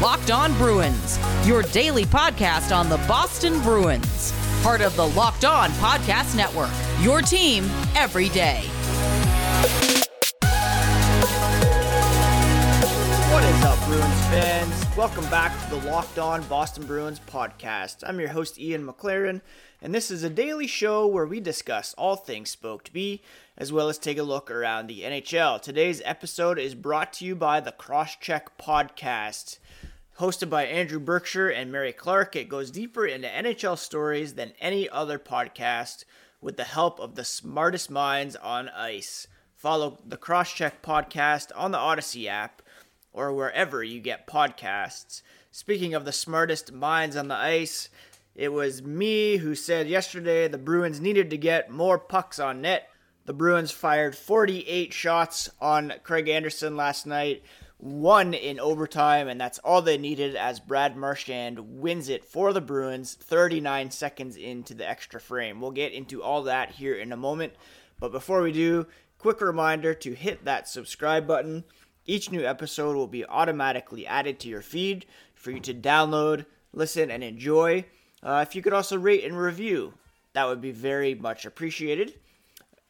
Locked On Bruins, your daily podcast on the Boston Bruins. Part of the Locked On Podcast Network, your team every day. What is up, Bruins fans? Welcome back to the Locked On Boston Bruins podcast. I'm your host, Ian McLaren, and this is a daily show where we discuss all things Spoked B, as well as take a look around the NHL. Today's episode is brought to you by the Crosscheck Podcast. Hosted by Andrew Berkshire and Mary Clark, it goes deeper into NHL stories than any other podcast with the help of the smartest minds on ice. Follow the Crosscheck Podcast on the Odyssey app or wherever you get podcasts. Speaking of the smartest minds on the ice, it was me who said yesterday the Bruins needed to get more pucks on net. The Bruins fired 48 shots on Craig Anderson last night, one in overtime, and that's all they needed as Brad Marchand wins it for the Bruins 39 seconds into the extra frame. We'll get into all that here in a moment, but before we do, quick reminder to hit that subscribe button. Each new episode will be automatically added to your feed for you to download, listen, and enjoy. Uh, if you could also rate and review, that would be very much appreciated.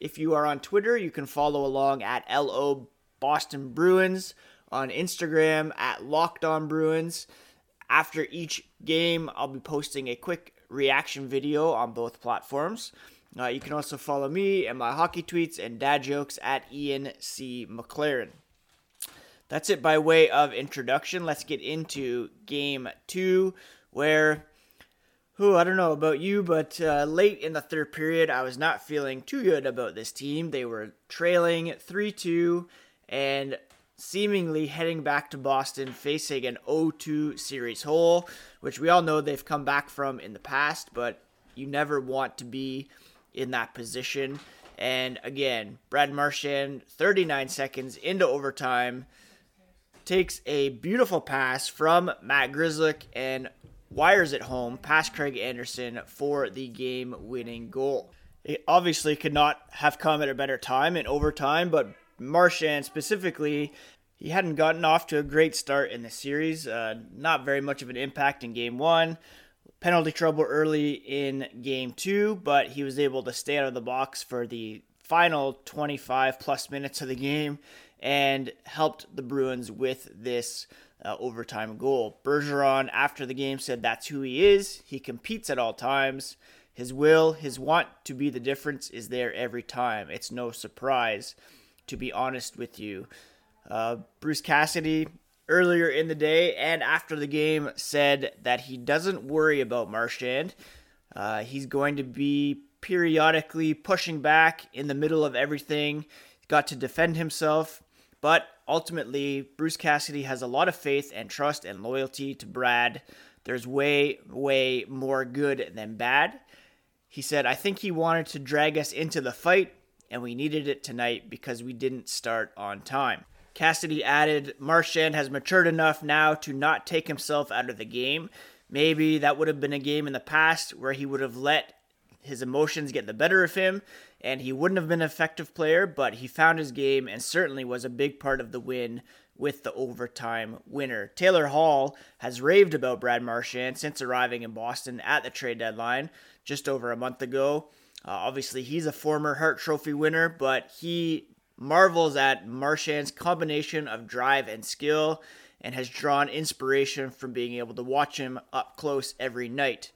If you are on Twitter, you can follow along at LO Boston Bruins, on Instagram at Locked On Bruins. After each game, I'll be posting a quick reaction video on both platforms. Uh, you can also follow me and my hockey tweets and dad jokes at Ian C. McLaren. That's it by way of introduction. Let's get into game two, where Ooh, I don't know about you, but uh, late in the third period, I was not feeling too good about this team. They were trailing 3 2 and seemingly heading back to Boston facing an 0 2 series hole, which we all know they've come back from in the past, but you never want to be in that position. And again, Brad Marchand, 39 seconds into overtime, takes a beautiful pass from Matt Grzelcyk and wires it home past Craig Anderson for the game winning goal. It obviously could not have come at a better time in overtime, but Marchand specifically, he hadn't gotten off to a great start in the series. Uh, not very much of an impact in game one. Penalty trouble early in game two, but he was able to stay out of the box for the final 25 plus minutes of the game and helped the Bruins with this uh, overtime goal. Bergeron, after the game, said that's who he is. He competes at all times. His will, his want to be the difference is there every time. It's no surprise, to be honest with you. Uh, Bruce Cassidy, earlier in the day and after the game, said that he doesn't worry about Marchand. Uh, he's going to be periodically pushing back in the middle of everything. He's got to defend himself. But ultimately, Bruce Cassidy has a lot of faith and trust and loyalty to Brad. There's way, way more good than bad. He said, I think he wanted to drag us into the fight, and we needed it tonight because we didn't start on time. Cassidy added, Marchand has matured enough now to not take himself out of the game. Maybe that would have been a game in the past where he would have let his emotions get the better of him and he wouldn't have been an effective player, but he found his game and certainly was a big part of the win with the overtime winner. Taylor Hall has raved about Brad Marchand since arriving in Boston at the trade deadline just over a month ago. Uh, obviously, he's a former Hart Trophy winner, but he marvels at Marchand's combination of drive and skill and has drawn inspiration from being able to watch him up close every night.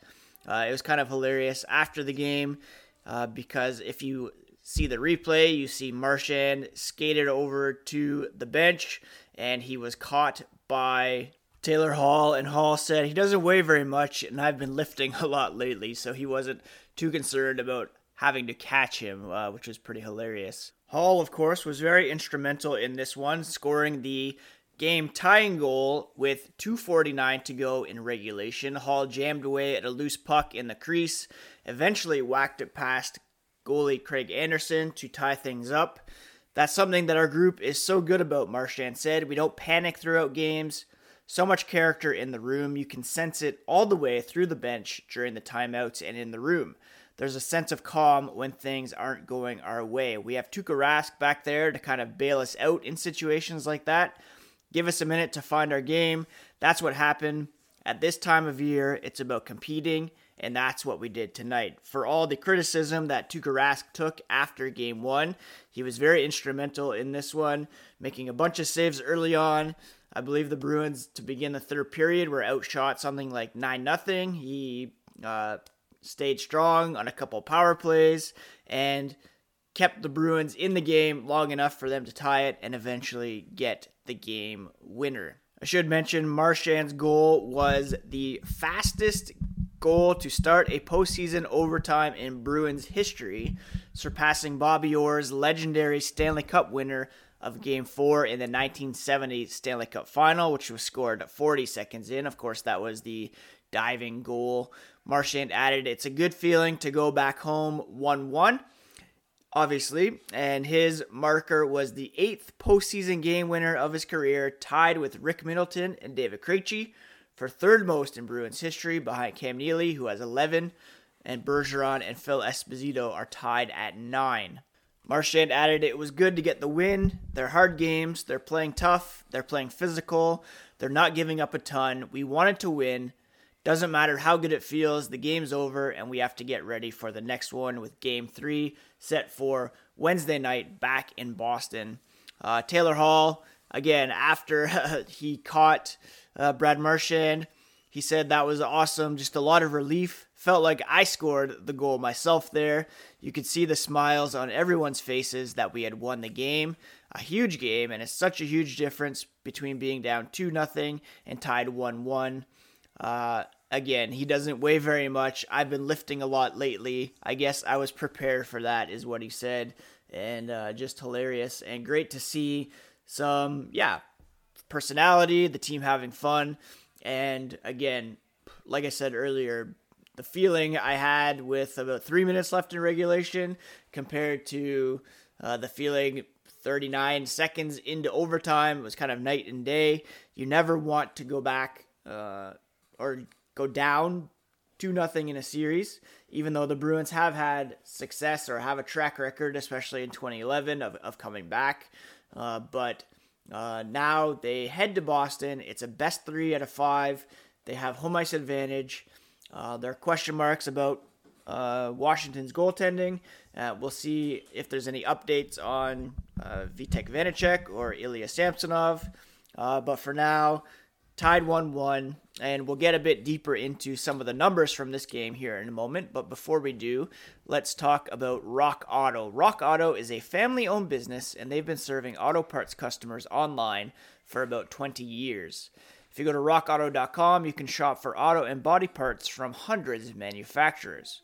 Uh, it was kind of hilarious after the game uh, because if you see the replay, you see Marchand skated over to the bench and he was caught by Taylor Hall. And Hall said he doesn't weigh very much, and I've been lifting a lot lately, so he wasn't too concerned about having to catch him, uh, which was pretty hilarious. Hall, of course, was very instrumental in this one, scoring the game tying goal with 249 to go in regulation. Hall jammed away at a loose puck in the crease, eventually whacked it past goalie Craig Anderson to tie things up. That's something that our group is so good about, Marchand said. We don't panic throughout games. So much character in the room. You can sense it all the way through the bench during the timeouts and in the room. There's a sense of calm when things aren't going our way. We have Tuukka Rask back there to kind of bail us out in situations like that. give us a minute to find our game. That's what happened. At this time of year, it's about competing, and that's what we did tonight. For all the criticism that Tuukka Rask took after game one, he was very instrumental in this one, making a bunch of saves early on. I believe the Bruins, to begin the third period, were outshot something like 9 0. He uh, stayed strong on a couple power plays and kept the Bruins in the game long enough for them to tie it and eventually get the game winner. I should mention Marchand's goal was the fastest goal to start a postseason overtime in Bruins history, surpassing Bobby Orr's legendary Stanley Cup winner of Game 4 in the 1970 Stanley Cup Final, which was scored 40 seconds in. Of course, that was the diving goal. Marchand added, It's a good feeling to go back home 1 1 obviously, and his marker was the eighth postseason game winner of his career, tied with Rick Middleton and David Krejci for third most in Bruins history, behind Cam Neely, who has 11, and Bergeron and Phil Esposito are tied at nine. Marchand added it was good to get the win. They're hard games. They're playing tough. They're playing physical. They're not giving up a ton. We wanted to win. Doesn't matter how good it feels, the game's over, and we have to get ready for the next one with game three set for Wednesday night back in Boston. Uh, Taylor Hall, again, after he caught uh, Brad Marchand, he said that was awesome. Just a lot of relief. Felt like I scored the goal myself there. You could see the smiles on everyone's faces that we had won the game. A huge game, and it's such a huge difference between being down 2 0 and tied 1 1. Uh, again, he doesn't weigh very much. I've been lifting a lot lately. I guess I was prepared for that, is what he said. And uh, just hilarious and great to see some, yeah, personality, the team having fun. And again, like I said earlier, the feeling I had with about three minutes left in regulation compared to uh, the feeling 39 seconds into overtime was kind of night and day. You never want to go back uh, or go down two nothing in a series, even though the Bruins have had success or have a track record, especially in 2011, of, of coming back. Uh, but uh, now they head to Boston. It's a best three out of five. They have home ice advantage. Uh, there are question marks about uh, Washington's goaltending. Uh, we'll see if there's any updates on uh, Vitek Vanecek or Ilya Samsonov. but for now, tied 1 1, and we'll get a bit deeper into some of the numbers from this game here in a moment. But before we do, let's talk about Rock Auto. Rock Auto is a family owned business, and they've been serving auto parts customers online for about 20 years. If you go to rockauto.com, you can shop for auto and body parts from hundreds of manufacturers.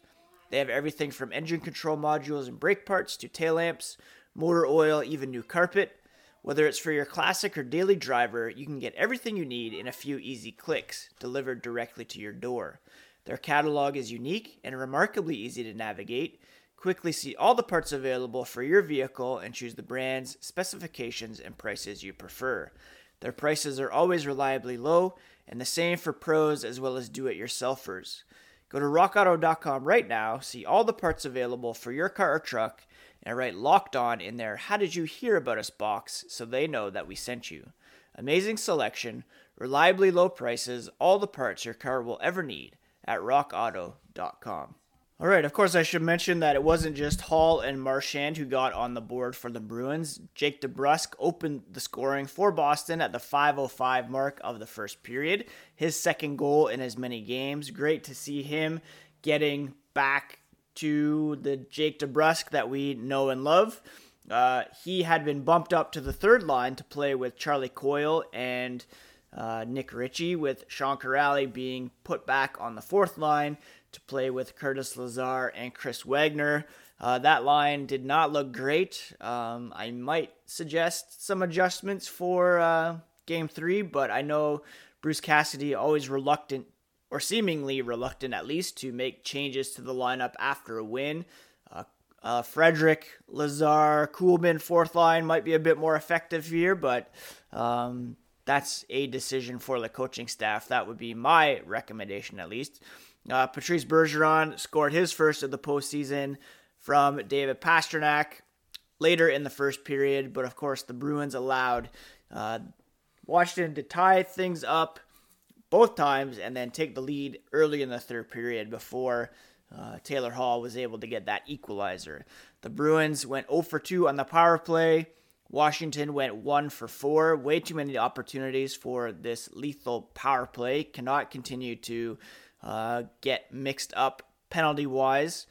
They have everything from engine control modules and brake parts to tail lamps, motor oil, even new carpet. Whether it's for your classic or daily driver, you can get everything you need in a few easy clicks, delivered directly to your door. Their catalog is unique and remarkably easy to navigate. Quickly see all the parts available for your vehicle and choose the brands, specifications, and prices you prefer. Their prices are always reliably low, and the same for pros as well as do it yourselfers. Go to rockauto.com right now, see all the parts available for your car or truck, and write locked on in their How Did You Hear About Us box so they know that we sent you. Amazing selection, reliably low prices, all the parts your car will ever need at rockauto.com. All right, of course, I should mention that it wasn't just Hall and Marchand who got on the board for the Bruins. Jake DeBrusk opened the scoring for Boston at the 5:05 mark of the first period. His second goal in as many games. Great to see him getting back to the Jake DeBrusk that we know and love. Uh, he had been bumped up to the third line to play with Charlie Coyle and uh, Nick Ritchie, with Sean Kuraly being put back on the fourth line to play with Curtis Lazar and Chris Wagner. Uh, that line did not look great. Um, I might suggest some adjustments for uh, game three, but I know Bruce Cassidy always reluctant or seemingly reluctant at least, to make changes to the lineup after a win. Uh, uh, Frederic, Lazar, Kuhlman, fourth line might be a bit more effective here, but um, that's a decision for the coaching staff. That would be my recommendation, at least. Uh, Patrice Bergeron scored his first of the postseason from David Pastrnak later in the first period, but of course the Bruins allowed uh, Washington to tie things up both times and then take the lead early in the third period before uh, Taylor Hall was able to get that equalizer. The Bruins went 0 for 2 on the power play. Washington went 1 for 4. Way too many opportunities for this lethal power play. Cannot continue to uh, get mixed up penalty wise.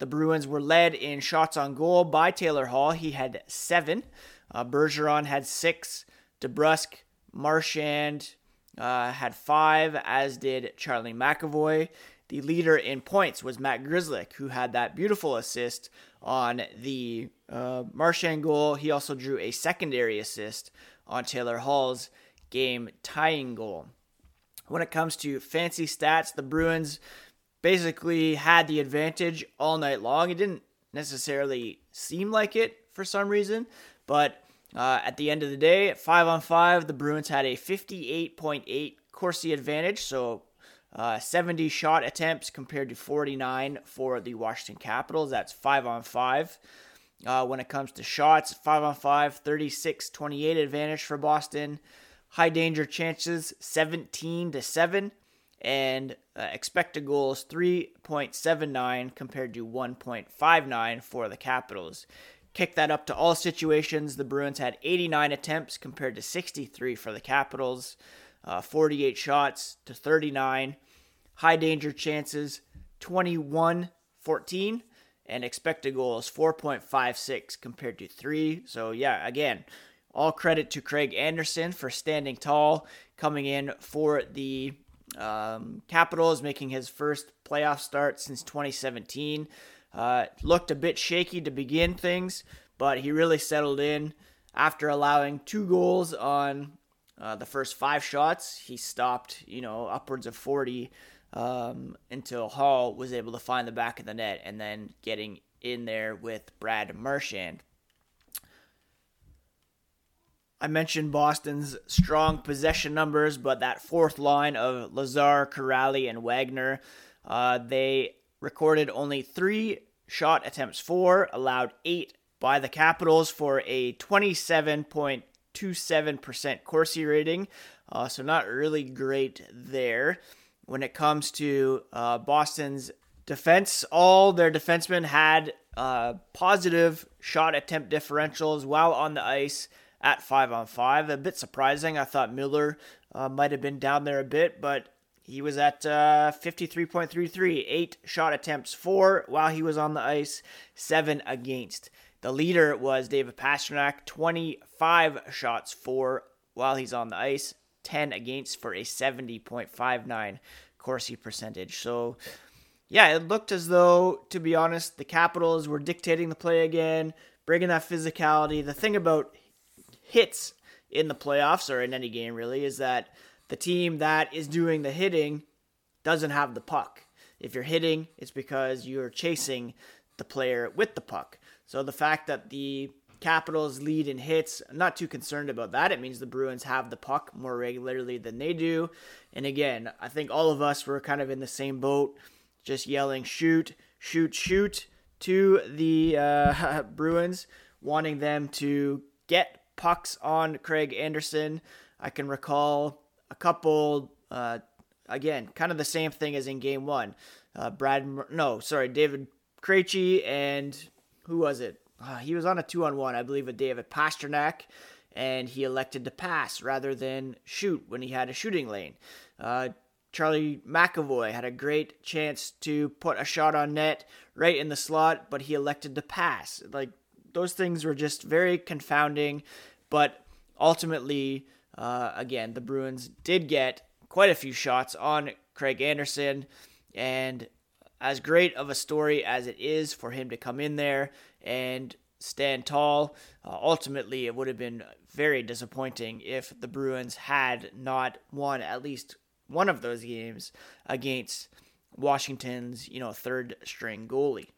The Bruins were led in shots on goal by Taylor Hall. He had seven. Uh, Bergeron had six. DeBrusk, Marchand uh, had five, as did Charlie McAvoy. The leader in points was Matt Grzelcyk, who had that beautiful assist on the uh, Marchand goal. He also drew a secondary assist on Taylor Hall's game tying goal. When it comes to fancy stats, the Bruins basically had the advantage all night long. It didn't necessarily seem like it for some reason, but uh, at the end of the day, at five on five, the Bruins had a 58.8 Corsi advantage, so uh, 70 shot attempts compared to 49 for the Washington Capitals. That's five on five. Uh, when it comes to shots, five on five, 36 28 advantage for Boston. High danger chances, 17 to 7 and uh, expected goals 3.79 compared to 1.59 for the Capitals. Kick that up to all situations. The Bruins had 89 attempts compared to 63 for the Capitals, uh, 48 shots to 39. High danger chances 21 14 and expected goals 4.56 compared to 3. So, yeah, again, all credit to Craig Anderson for standing tall, coming in for the um, Capitals making his first playoff start since 2017. Uh, looked a bit shaky to begin things, but he really settled in after allowing two goals on uh, the first five shots. He stopped, you know, upwards of 40 um, until Hall was able to find the back of the net and then getting in there with Brad Marchand. I mentioned Boston's strong possession numbers, but that fourth line of Lazar, Kuraly, and Wagner, uh, they recorded only three shot attempts for, allowed eight by the Capitals for a 27.27% Corsi rating. Uh, so not really great there. When it comes to uh, Boston's defense, all their defensemen had uh, positive shot attempt differentials while on the ice at five on five. A bit surprising. I thought Miller uh, might have been down there a bit, but he was at uh, 53.33, eight shot attempts for while he was on the ice, seven against. The leader was David Pastrnak, 25 shots for while he's on the ice, 10 against for a 70.59 Corsi percentage. So, yeah, it looked as though, to be honest, the Capitals were dictating the play again, bringing that physicality. The thing about hits in the playoffs or in any game really is that the team that is doing the hitting doesn't have the puck. If you're hitting, it's because you're chasing the player with the puck. So the fact that the Capitals lead in hits, I'm not too concerned about that. It means the Bruins have the puck more regularly than they do. And again, I think all of us were kind of in the same boat, just yelling shoot, shoot, shoot to the uh, Bruins, wanting them to get pucks on Craig Anderson. I can recall a couple, uh, again, kind of the same thing as in game one. Uh, Brad, no, sorry, David Krejci and who was it? Uh, he was on a two on one, I believe, with David Pastrnak, and he elected to pass rather than shoot when he had a shooting lane. Uh, Charlie McAvoy had a great chance to put a shot on net right in the slot, but he elected to pass. Like those things were just very confounding. But ultimately, uh, again, the Bruins did get quite a few shots on Craig Anderson. And as great of a story as it is for him to come in there and stand tall, uh, ultimately it would have been very disappointing if the Bruins had not won at least one of those games against Washington's, you know, third string goalie.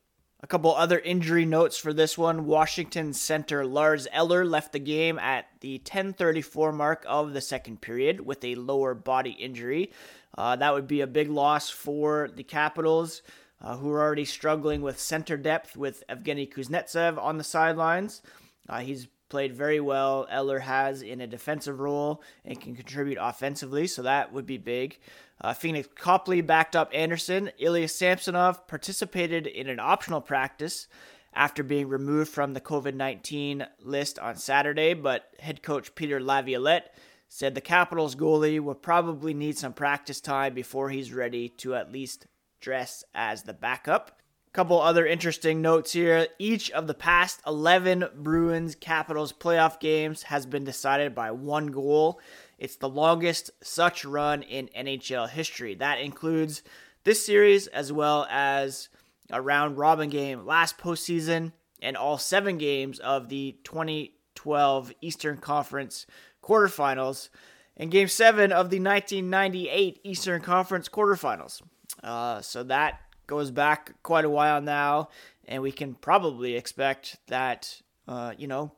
A couple other injury notes for this one. Washington center Lars Eller left the game at the 10:34 mark of the second period with a lower body injury. Uh, that would be a big loss for the Capitals, uh, who are already struggling with center depth with Evgeny Kuznetsov on the sidelines. Uh, he's played very well. Eller has in a defensive role and can contribute offensively, so that would be big. Uh, Pheonix Copley backed up Anderson. Ilya Samsonov participated in an optional practice after being removed from the COVID 19 list on Saturday, but head coach Peter Laviolette said the Capitals goalie will probably need some practice time before he's ready to at least dress as the backup. Couple other interesting notes here. Each of the past 11 Bruins Capitals playoff games has been decided by one goal. It's the longest such run in NHL history. That includes this series as well as a round robin game last postseason and all seven games of the 2012 Eastern Conference quarterfinals and game seven of the 1998 Eastern Conference quarterfinals. Uh, so that goes back quite a while now, and we can probably expect that, uh, you know,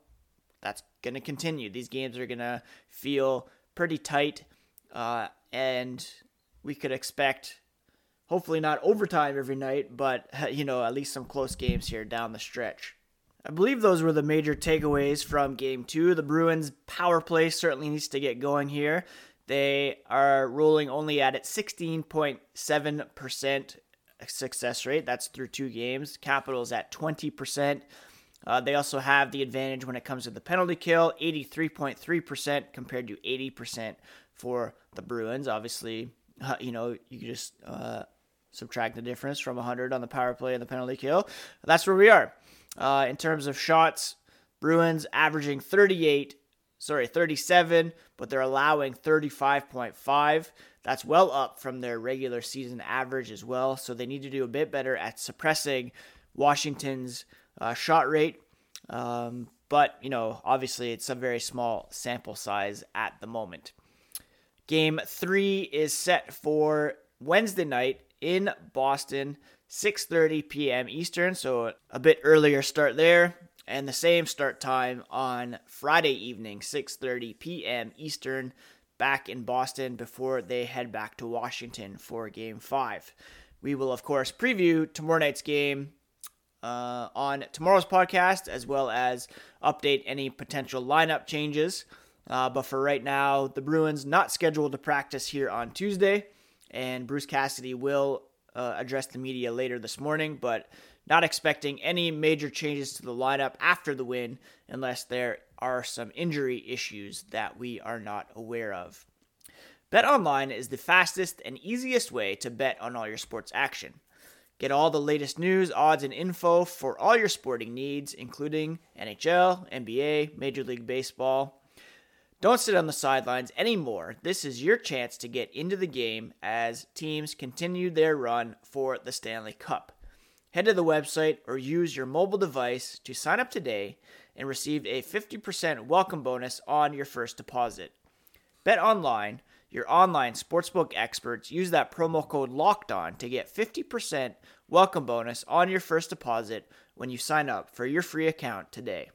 that's going to continue. These games are going to feel pretty tight, uh, and we could expect, hopefully not overtime every night, but, you know, at least some close games here down the stretch. I believe those were the major takeaways from game two. The Bruins' power play certainly needs to get going here. They are rolling only at its 16.7% success rate. That's through two games. Capitals at 20%. Uh, they also have the advantage when it comes to the penalty kill, 83.3% compared to 80% for the Bruins. Obviously, uh, you know, you just uh, subtract the difference from 100 on the power play and the penalty kill. That's where we are. Uh, in terms of shots, Bruins averaging 38, sorry, 37, but they're allowing 35.5. That's well up from their regular season average as well. So they need to do a bit better at suppressing Washington's uh, shot rate. Um, but, you know, obviously it's a very small sample size at the moment. Game three is set for Wednesday night in Boston, 6:30 p.m. Eastern, so a bit earlier start there, and the same start time on Friday evening, 6:30 p.m. Eastern back in Boston before they head back to Washington for game five. We will, of course, preview tomorrow night's game uh, on tomorrow's podcast, as well as update any potential lineup changes. Uh, but for right now, the Bruins not scheduled to practice here on Tuesday, and Bruce Cassidy will uh, address the media later this morning, but not expecting any major changes to the lineup after the win unless there are some injury issues that we are not aware of. Bet online is the fastest and easiest way to bet on all your sports action. Get all the latest news, odds, and info for all your sporting needs, including NHL, NBA, Major League Baseball. Don't sit on the sidelines anymore. This is your chance to get into the game as teams continue their run for the Stanley Cup. Head to the website or use your mobile device to sign up today and receive a 50% welcome bonus on your first deposit. Bet online, your online sportsbook experts use that promo code locked on to get 50% welcome bonus on your first deposit when you sign up for your free account today.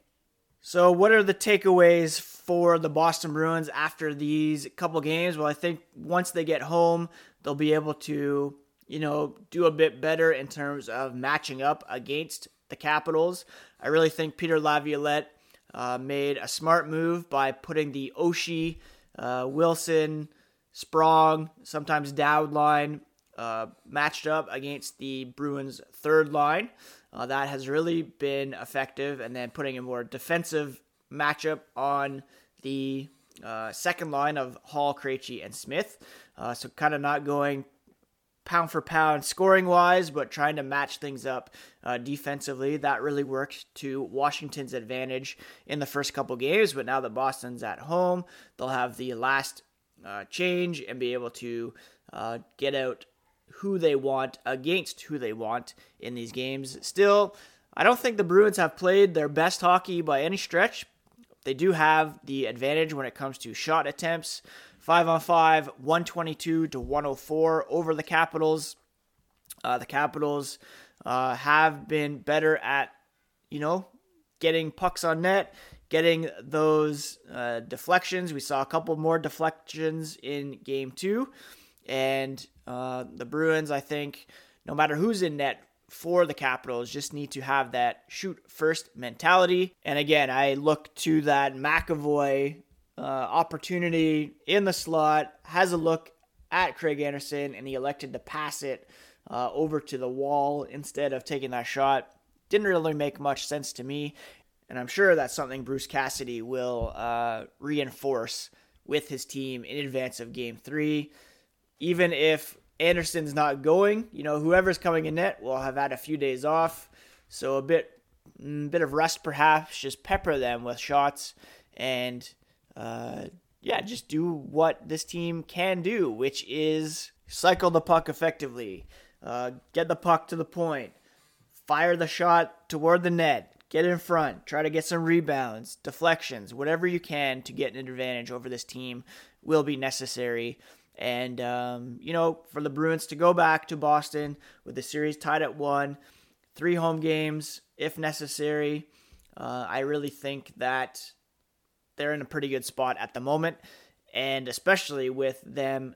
So, what are the takeaways for the Boston Bruins after these couple games? Well, I think once they get home, they'll be able to, you know, do a bit better in terms of matching up against the Capitals. I really think Peter Laviolette uh, made a smart move by putting the Oshie, uh, Wilson, Sprong, sometimes Dowd line uh, matched up against the Bruins' third line. Uh, that has really been effective. And then putting a more defensive matchup on the uh, second line of Hall, Krejci, and Smith. Uh, so kind of not going pound for pound scoring wise, but trying to match things up uh, defensively. That really worked to Washington's advantage in the first couple games. But now that Boston's at home, they'll have the last uh, change and be able to uh, get out who they want against who they want in these games. Still, I don't think the Bruins have played their best hockey by any stretch. They do have the advantage when it comes to shot attempts. 5 on 5, 122 to 104 over the Capitals. Uh, the Capitals uh, have been better at, you know, getting pucks on net, getting those uh, deflections. We saw a couple more deflections in game two. And uh, the Bruins, I think, no matter who's in net for the Capitals just need to have that shoot first mentality. And again, I look to that McAvoy uh, opportunity in the slot, has a look at Craig Anderson, and he elected to pass it uh, over to the wall instead of taking that shot. Didn't really make much sense to me. And I'm sure that's something Bruce Cassidy will uh, reinforce with his team in advance of game three. Even if Anderson's not going, you know, whoever's coming in net will have had a few days off. So a bit, mm, bit of rest perhaps, just pepper them with shots and, uh, yeah, just do what this team can do, which is cycle the puck effectively, uh, get the puck to the point, fire the shot toward the net, get in front, try to get some rebounds, deflections, whatever you can to get an advantage over this team will be necessary. And, um, you know, for the Bruins to go back to Boston with the series tied at one, three home games if necessary, uh, I really think that they're in a pretty good spot at the moment. And especially with them,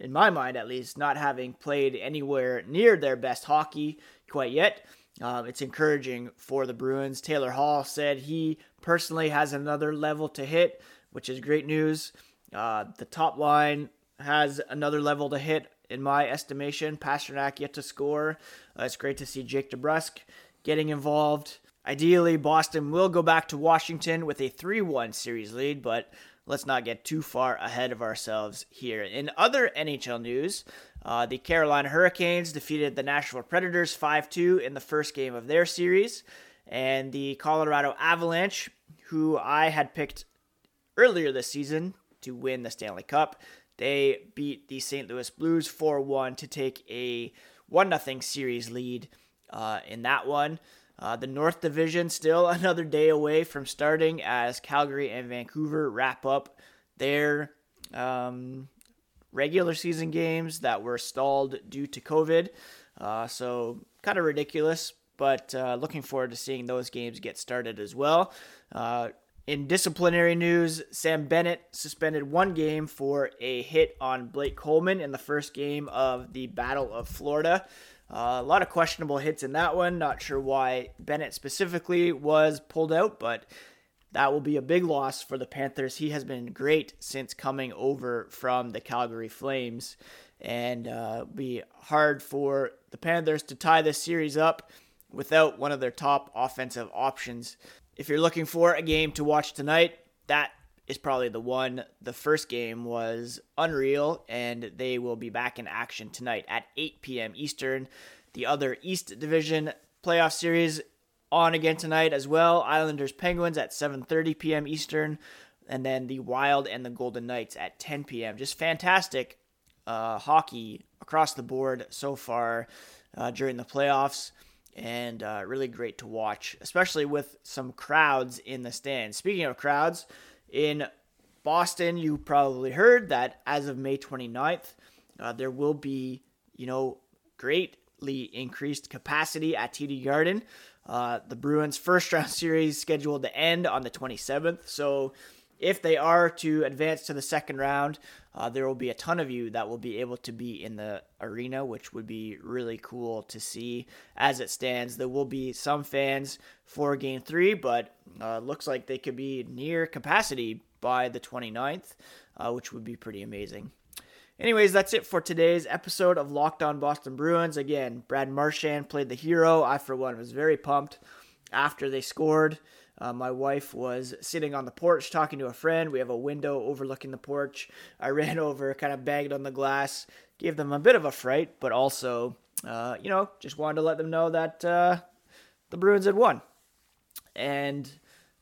in my mind at least, not having played anywhere near their best hockey quite yet. Um, it's encouraging for the Bruins. Taylor Hall said he personally has another level to hit, which is great news. Uh, the top line has another level to hit, in my estimation. Pastrnak yet to score. Uh, it's great to see Jake DeBrusk getting involved. Ideally, Boston will go back to Washington with a 3 1 series lead, but let's not get too far ahead of ourselves here. In other NHL news, uh, the Carolina Hurricanes defeated the Nashville Predators 5 2 in the first game of their series. And the Colorado Avalanche, who I had picked earlier this season to win the Stanley Cup, they beat the St. Louis Blues 4 1 to take a 1 0 series lead uh, in that one. Uh, the North Division still another day away from starting as Calgary and Vancouver wrap up their um, regular season games that were stalled due to COVID. Uh, so kind of ridiculous, but uh, looking forward to seeing those games get started as well. Uh, in disciplinary news, Sam Bennett suspended one game for a hit on Blake Coleman in the first game of the Battle of Florida. Uh, a lot of questionable hits in that one. Not sure why Bennett specifically was pulled out, but that will be a big loss for the Panthers. He has been great since coming over from the Calgary Flames, and uh, be hard for the Panthers to tie this series up without one of their top offensive options. If you're looking for a game to watch tonight, that is probably the one. The first game was unreal, and they will be back in action tonight at 8 p.m. Eastern. The other East Division playoff series on again tonight as well. Islanders Penguins at 7:30 p.m. Eastern, and then the Wild and the Golden Knights at 10 p.m. Just fantastic uh, hockey across the board so far uh, during the playoffs, and uh, really great to watch, especially with some crowds in the stands. Speaking of crowds, in Boston, you probably heard that as of May 29th, uh, there will be, you know, greatly increased capacity at TD Garden. Uh, the Bruins' first round series scheduled to end on the 27th. So, if they are to advance to the second round, uh, there will be a ton of you that will be able to be in the arena, which would be really cool to see as it stands. There will be some fans for game three, but uh, looks like they could be near capacity by the 29th, uh, which would be pretty amazing. Anyways, that's it for today's episode of Locked On Boston Bruins. Again, Brad Marchand played the hero. I, for one, was very pumped after they scored. Uh, my wife was sitting on the porch talking to a friend. We have a window overlooking the porch. I ran over, kind of banged on the glass, gave them a bit of a fright, but also, uh, you know, just wanted to let them know that uh, the Bruins had won. And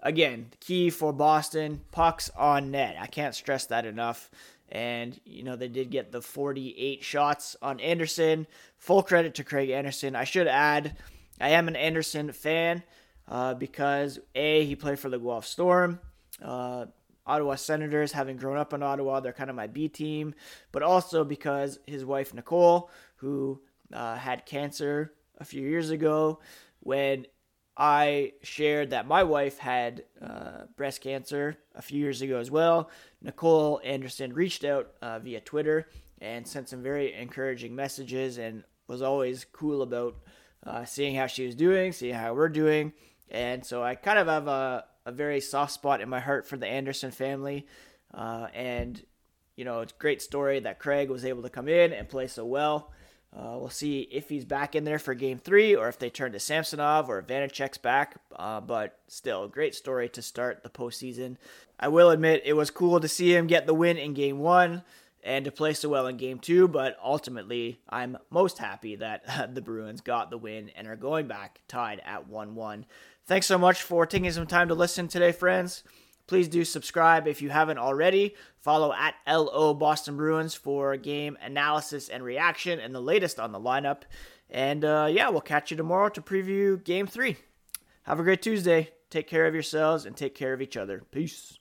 again, key for Boston pucks on net. I can't stress that enough. And, you know, they did get the 48 shots on Anderson. Full credit to Craig Anderson. I should add, I am an Anderson fan uh, because, A, he played for the Guelph Storm. Uh, Ottawa Senators, having grown up in Ottawa, they're kind of my B team. But also because his wife, Nicole, who uh, had cancer a few years ago, when I shared that my wife had uh, breast cancer a few years ago as well. Nicole Anderson reached out uh, via Twitter and sent some very encouraging messages and was always cool about uh, seeing how she was doing, seeing how we're doing. And so I kind of have a, a very soft spot in my heart for the Anderson family. Uh, and, you know, it's a great story that Craig was able to come in and play so well. Uh, we'll see if he's back in there for game three or if they turn to Samsonov or Vanecek's back. Uh, but still, great story to start the postseason. I will admit it was cool to see him get the win in game one and to play so well in game two, but ultimately, I'm most happy that the Bruins got the win and are going back tied at 1 1. Thanks so much for taking some time to listen today, friends. Please do subscribe if you haven't already. Follow at LO Boston Bruins for game analysis and reaction and the latest on the lineup. And uh, yeah, we'll catch you tomorrow to preview game three. Have a great Tuesday. Take care of yourselves and take care of each other. Peace.